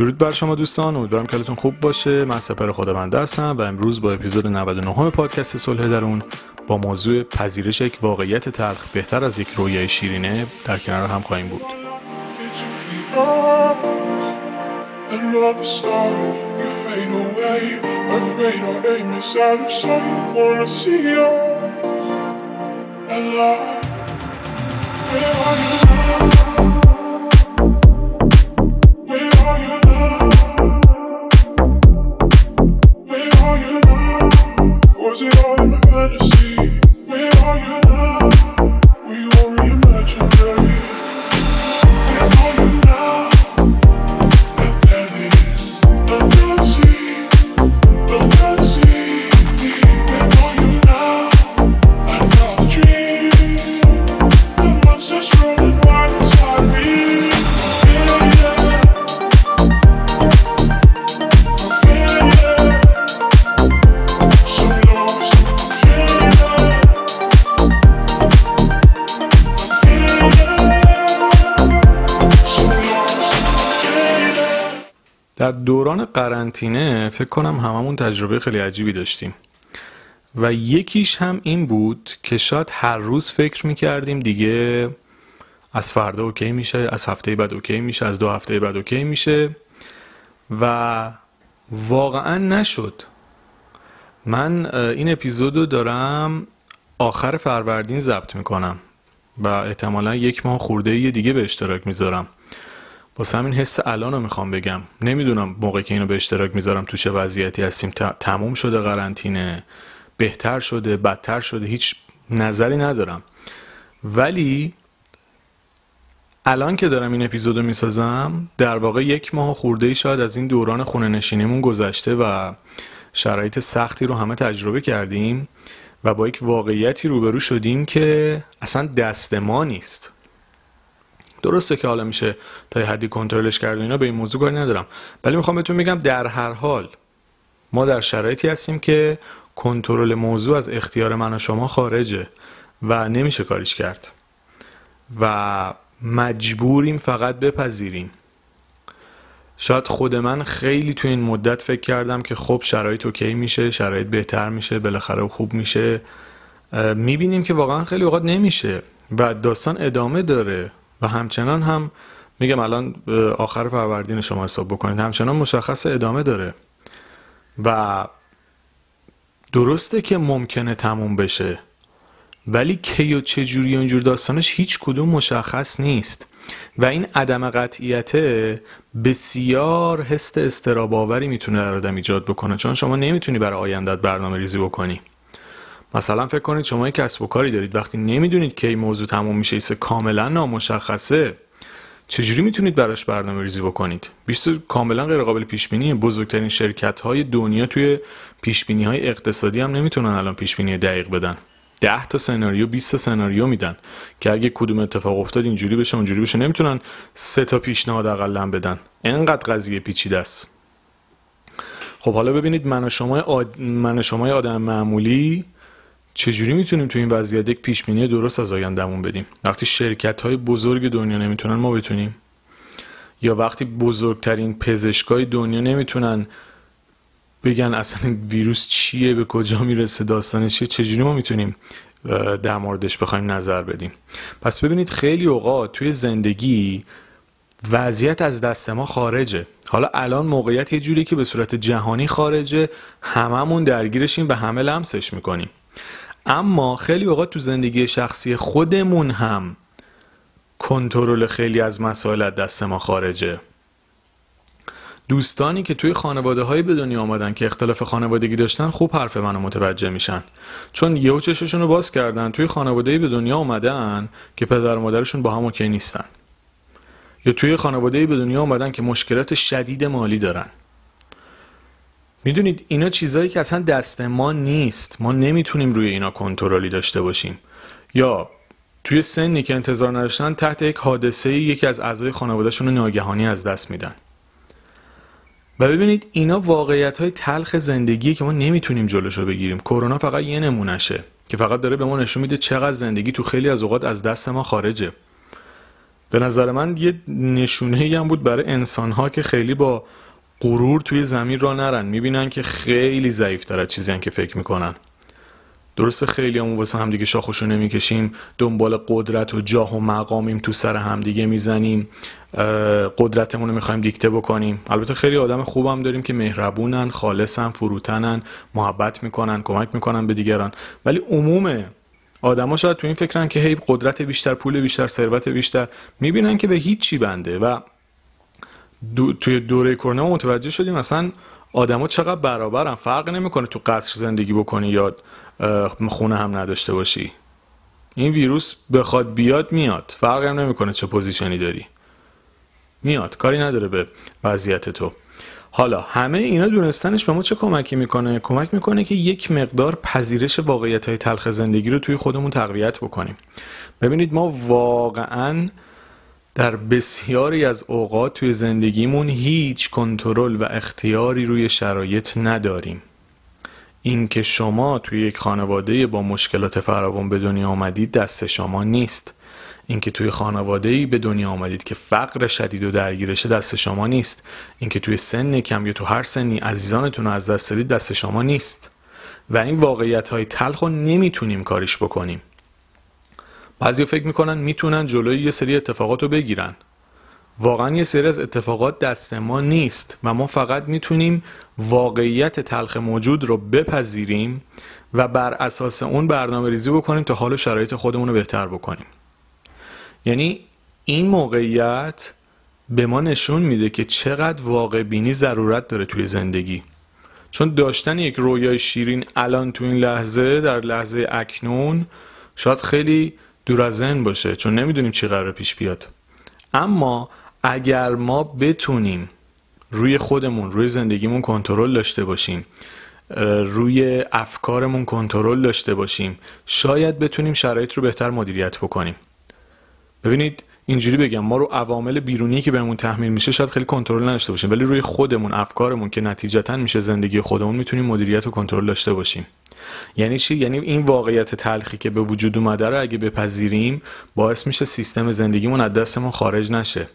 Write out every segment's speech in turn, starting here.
درود بر شما دوستان امیدوارم که حالتون خوب باشه. من سپر خداونده هستم و امروز با اپیزود 99 پادکست صلح درون با موضوع پذیرش یک واقعیت تلخ بهتر از یک رویای شیرینه در کنار هم خواهیم بود. دوران قرنطینه فکر کنم هممون تجربه خیلی عجیبی داشتیم. و یکیش هم این بود که شاید هر روز فکر می‌کردیم دیگه از فردا OK میشه از هفته بعد OK میشه از دو هفته بعد OK میشه. و واقعا نشد. من این اپیزودو دارم آخر فروردین ضبط می‌کنم و احتمالا یک ماه خورده دیگه به اشتراک می‌ذارم. واسه همین حس الان رو می‌خوام بگم. نمی‌دونم موقعی که اینو به اشتراک می‌ذارم تو چه وضعیتی هستیم. تموم شده قرنطینه بهتر شده بدتر شده هیچ نظری ندارم. ولی الان که دارم این اپیزودو می‌سازم در واقع یک ماه خورده ای شاید از این دوران خونه نشینیمون گذشته و شرایط سختی رو همه تجربه کردیم و با یک واقعیتی روبرو شدیم که اصلا دست ما نیست. درسته که حالا میشه تا یه حدی کنترلش کرد و اینا به این موضوع کاری ندارم. ولی می‌خوام بهتون میگم در هر حال ما در شرایطی هستیم که کنترل موضوع از اختیار من و شما خارجه و نمیشه کاریش کرد. و مجبوریم فقط بپذیریم. شاید خود من خیلی تو این مدت فکر کردم که خب شرایط اوکی میشه شرایط بهتر میشه بالاخره خوب میشه. می‌بینیم که واقعا خیلی اوقات نمیشه و داستان ادامه داره. و همچنان هم میگم الان آخر فروردین شما حساب بکنید همچنان مشخص ادامه داره. و درسته که ممکنه تموم بشه ولی کی و چه جوری اینجور داستانش هیچ کدوم مشخص نیست. و این عدم قطعیت بسیار حس استراباوری می‌تونه در آدم ایجاد بکنه چون شما نمی‌تونی برای آیندت برنامه ریزی بکنی. مثلا فکر کنید شما یک کسب و کاری دارید. وقتی نمی‌دونید کی موضوع تموم میشه ایسه کاملا نامشخصه چجوری می‌تونید براش برنامه ریزی بکنید؟ بیشتر کاملا غیر قابل پیش بینی بزرگترین شرکت های دنیا توی پیش بینی های اقتصادی هم نمی‌تونن الان پیش بینی دقیق بدن. 10 تا سناریو 20 تا سناریو میدن که اگه کدوم اتفاق افتاد اینجوری بشه اونجوری بشه. نمی‌تونن سه تا پیشنهاد اقلا بدن. انقدر قضیه پیچیده است. خب حالا ببینید من و شما آد... من شما آدم معمولی چجوری می‌تونیم تو این وضعیت یک پیش بینی درست از آیندهمون بدیم؟ وقتی شرکت های بزرگ دنیا نمی‌تونن ما بتونیم. یا وقتی بزرگترین پزشکای دنیا نمی‌تونن بگن اصلا ویروس چیه به کجا می‌رسه داستانش چیه چجوری ما می‌تونیم در موردش بخوایم نظر بدیم؟ پس ببینید خیلی اوقات توی زندگی وضعیت از دست ما خارجه. حالا الان موقعیت یه جوری که به صورت جهانی خارجه هممون درگیرشیم و همه لمسش می‌کنیم. اما خیلی اوقات تو زندگی شخصی خودمون هم کنترل خیلی از مسائل دست ما خارجه. دوستانی که توی خانواده های به دنیا آمدن که اختلاف خانوادگی داشتن خوب حرف منو متوجه میشن. چون یهو چششون رو باز کردن توی خانواده به دنیا آمدن که پدر و مادرشون با هم اوکی نیستن. یا توی خانواده به دنیا آمدن که مشکلات شدید مالی دارن. می‌دونید اینا چیزایی که اصلا دست ما نیست. ما نمی‌تونیم روی اینا کنترلی داشته باشیم. یا توی سنی که انتظار نداشتن تحت یک حادثه یکی از اعضای خانوادهشون رو ناگهانی از دست میدن. و ببینید اینا واقعیت های تلخ زندگی که ما نمی‌تونیم جلوش رو بگیریم. کرونا فقط یه نمونشه که فقط داره به ما نشون میده چقدر زندگی تو خیلی از اوقات از دست ما خارجه. به نظر من یه نشونه هم بود برای انسان ها که خیلی با غرور توی زمین را نرن. می‌بینن که خیلی ضعیف از چیزی که فکر می‌کنن. درسته خیلی همون واسه همدیگه شاخشو نمی‌کشیم. دنبال قدرت و جاه و مقامیم تو سر همدیگه می‌زنیم. قدرتمون رو می‌خوایم دیکته بکنیم. البته خیلی آدم خوبم داریم که مهربونن خالصن فروتنن محبت می‌کنن کمک می‌کنن به دیگران. ولی عموم آدما شاید تو این فکرن که هی قدرت بیشتر پول بیشتر ثروت بیشتر می‌بینن که به هیچی بنده. و دو، توی دوره کرونا متوجه شدیم مثلا آدما چقدر برابرن. فرق نمی‌کنه تو قصر زندگی بکنی یا خونه هم نداشته باشی. این ویروس بخواد بیاد میاد. فرق هم نمی‌کنه چه position ی داری. میاد. کاری نداره به وضعیت تو. حالا همه اینا دونستنش به ما چه کمکی می‌کنه؟ کمک می‌کنه که یک مقدار پذیرش واقعیت های تلخ زندگی رو توی خودمون تقویت بکنیم. ببینید ما واقعا در بسیاری از اوقات توی زندگیمون هیچ کنترل و اختیاری روی شرایط نداریم. اینکه شما توی یک خانواده با مشکلات فراوان به دنیا آمدید دست شما نیست. اینکه توی خانواده ای به دنیا آمدید که فقر شدید و درگیرشه دست شما نیست. اینکه توی سن کم یا تو هر سنی عزیزانتون رو از دست دادید دست شما نیست. و این واقعیت های تلخ رو نمی‌تونیم کاریش بکنیم. بعضی فکر می‌کنن می‌تونن جلوی یه سری اتفاقات رو بگیرن. واقعا یه سری از اتفاقات دست ما نیست و ما فقط می‌تونیم واقعیت تلخ موجود رو بپذیریم و بر اساس اون برنامه ریزی بکنیم تا حال شرایط خودمون رو بهتر بکنیم. یعنی این موقعیت به ما نشون میده که چقدر واقع بینی ضرورت داره توی زندگی. چون داشتن یک رویای شیرین الان تو این لحظه در لحظه اکنون شاید خیلی دور از ذهن باشه چون نمی‌دونیم چی قرار پیش بیاد. اما اگر ما بتونیم روی خودمون روی زندگیمون کنترل داشته باشیم روی افکارمون کنترل داشته باشیم شاید بتونیم شرایط رو بهتر مدیریت بکنیم. ببینید اینجوری بگم ما رو عوامل بیرونی که بهمون تحمیل میشه شاید خیلی کنترل نداشته باشیم ولی روی خودمون افکارمون که نتیجتا میشه زندگی خودمون می‌تونیم مدیریت و کنترل داشته باشیم. یعنی چی؟ یعنی این واقعیت تلخی که به وجود اومده رو اگه بپذیریم باعث میشه سیستم زندگیمون از دستمون خارج نشه.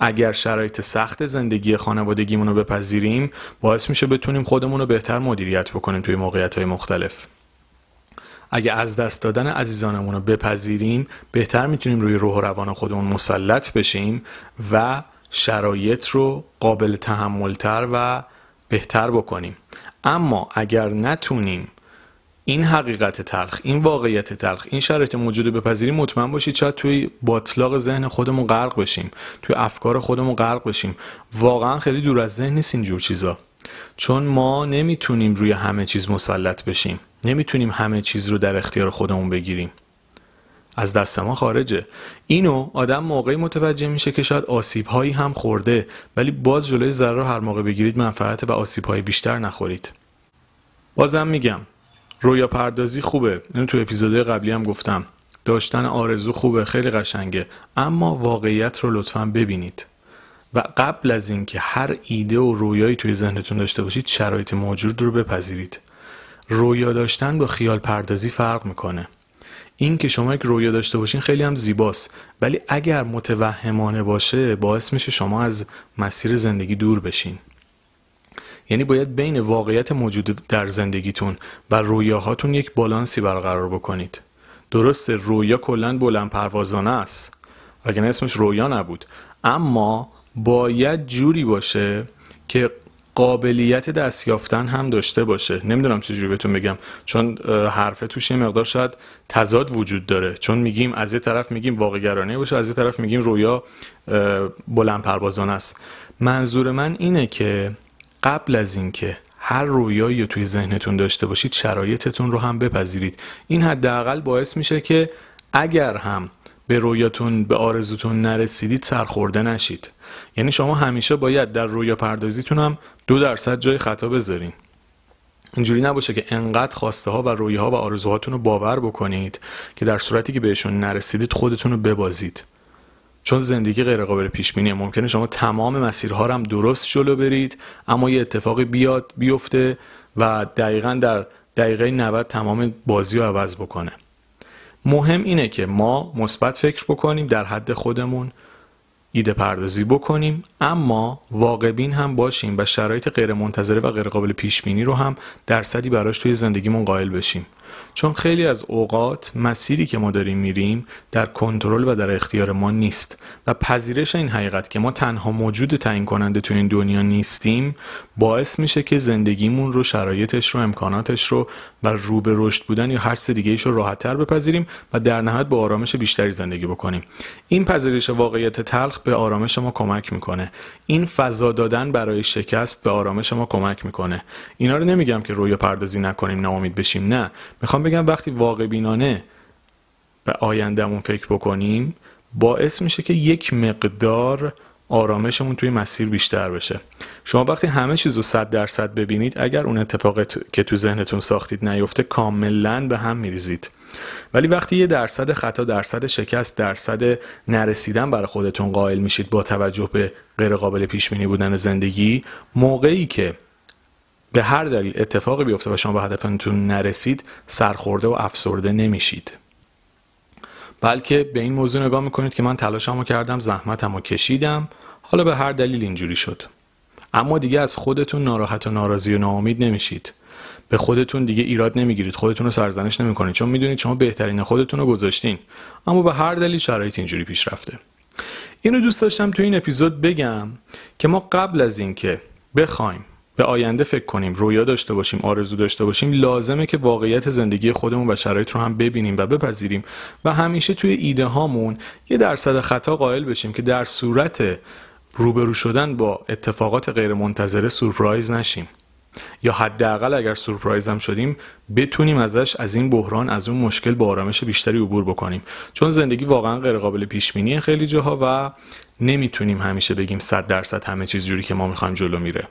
اگر شرایط سخت زندگی خانوادگیمون رو بپذیریم باعث میشه بتونیم خودمون رو بهتر مدیریت بکنیم توی موقعیت های مختلف. اگه از دست دادن عزیزانمون رو بپذیریم بهتر می‌تونیم روی روح و روان خودمون مسلط بشیم و شرایط رو قابل تحملتر و بهتر بکنیم. اما اگر نتونیم این حقیقت تلخ این واقعیت تلخ این شرایط موجود بپذیریم مطمئن باشید شاید توی باطلاق ذهن خودمون غرق بشیم توی افکار خودمون غرق بشیم. واقعا خیلی دور از ذهن نیست اینجور چیزا. چون ما نمی‌تونیم روی همه چیز مسلط بشیم. نمی‌تونیم همه چیز رو در اختیار خودمون بگیریم. از دست ما خارجه. اینو آدم موقعی متوجه میشه که شاید آسیب هایی هم خورده ولی باز جلوی ضرر هر موقع بگیرید منفعت و آسیب های بیشتر نخورید. بازم میگم رویا پردازی خوبه. اینو تو اپیزودهای قبلی هم گفتم. داشتن آرزو خوبه خیلی قشنگه. اما واقعیت رو لطفا ببینید. و قبل از اینکه هر ایده و رویایی توی ذهنتون داشته باشید شرایط موجود رو بپذیرید. رویا داشتن با خیال پردازی فرق می‌کنه. این که شما یک رویا داشته باشین خیلی هم زیباست. ولی اگر متوهمانه باشه باعث میشه شما از مسیر زندگی دور بشین. یعنی باید بین واقعیت موجود در زندگیتون و رویاهاتون یک بالانسی برقرار بکنید. درسته رویا کلا بلند پروازانه است. اگر اسمش رویا نبود. اما باید جوری باشه که قابلیت دست یافتن هم داشته باشه. نمی‌دونم چجوری بهتون بگم. چون حرف توش یه مقدار شاید تضاد وجود داره. چون میگیم از یه طرف میگیم واقع گرانه باشه از یه طرف میگیم رویا بلند پروازانه است. منظور من اینه که قبل از اینکه هر رویایی توی ذهنتون داشته باشید شرایطتون رو هم بپذیرید. این حداقل باعث میشه که اگر هم به رویاتون به آرزوتون نرسیدید سرخورده نشید. یعنی شما همیشه باید در رویا پردازیتون هم دو درصد جای خطا بذارین. اینجوری نباشه که انقدر خواسته ها و رویه ها و آرزوهاتون رو باور بکنید که در صورتی که بهشون نرسیدید خودتون رو ببازید. چون زندگی غیر قابل پیش بینیه ممکنه شما تمام مسیرها رو هم درست جلو برید اما یه اتفاقی بیاد بیفته و دقیقا در دقیقه 90 تمام بازی رو عوض بکنه. مهم اینه که ما مثبت فکر بکنیم در حد خودمون ایده پردازی بکنیم اما واقعبین هم باشیم و شرایط غیر منتظره و غیر قابل پیش بینی رو هم درصدی براش توی زندگیمون قائل بشیم. چون خیلی از اوقات مسیری که ما داریم میریم در کنترل و در اختیار ما نیست و پذیرش این حقیقت که ما تنها موجود تعیین کننده تو این دنیا نیستیم باعث میشه که زندگیمون رو شرایطش رو امکاناتش رو و رو به رشد بودن یا هر چیز دیگه رو راحت تر بپذیریم و در نهایت با آرامش بیشتری زندگی بکنیم. این پذیرش واقعیت تلخ به آرامش ما کمک می‌کنه. این فضا دادن برای شکست به آرامش ما کمک می‌کنه. اینا رو نمیگم که رویا پردازی نکنیم ناامید بشیم نه. می‌خوام بگم وقتی واقع بینانه به آیندهمون فکر بکنیم باعث میشه که یک مقدار آرامشمون توی مسیر بیشتر بشه. شما وقتی همه چیز رو صد درصد ببینید اگر اون اتفاق که تو ذهنتون ساختید نیفته کاملا به هم میریزید. ولی وقتی یه درصد خطا درصد شکست درصد نرسیدن برای خودتون قائل میشید با توجه به غیر قابل پیش بینی بودن زندگی موقعی که به هر دلیل اتفاقی بیفته و شما به هدفتون نرسید سرخورده و افسرده نمیشید. بلکه به این موضوع نگاه می‌کنید که من تلاشمو کردم زحمتمو کشیدم. حالا به هر دلیل اینجوری شد. اما دیگه از خودتون ناراحت و ناراضی و ناامید نمیشید. به خودتون دیگه ایراد نمی‌گیرید. خودتون رو سرزنش نمی‌کنید. چون می‌دونید شما بهترین خودتون رو گذاشتین. اما به هر دلیل شرایط اینجوری پیش رفته. اینو دوست داشتم تو این اپیزود بگم که ما قبل از اینکه بخوایم به آینده فکر کنیم رویا داشته باشیم آرزو داشته باشیم لازمه که واقعیت زندگی خودمون و شرایط رو هم ببینیم و بپذیریم. و همیشه توی ایده هامون یه درصد خطا قائل بشیم که در صورت روبرو شدن با اتفاقات غیر منتظره سورپرایز نشیم. یا حداقل اگر سورپرایز هم شدیم بتونیم ازش از این بحران از اون مشکل با آرامش بیشتری عبور بکنیم. چون زندگی واقعا غیر قابل پیش بینی خیلی جاها و نمی‌تونیم همیشه بگیم 100 درصد همه چیز جوری که ما می‌خوایم جلو میره.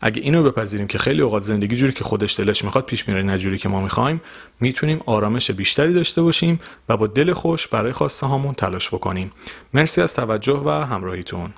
اگه اینو بپذیریم که خیلی اوقات زندگی جوری که خودش دلش می‌خواد پیش میره نه جوری که ما می‌خوایم می‌تونیم آرامش بیشتری داشته باشیم و با دل خوش برای خواسته هامون تلاش بکنیم. مرسی از توجه و همراهیتون.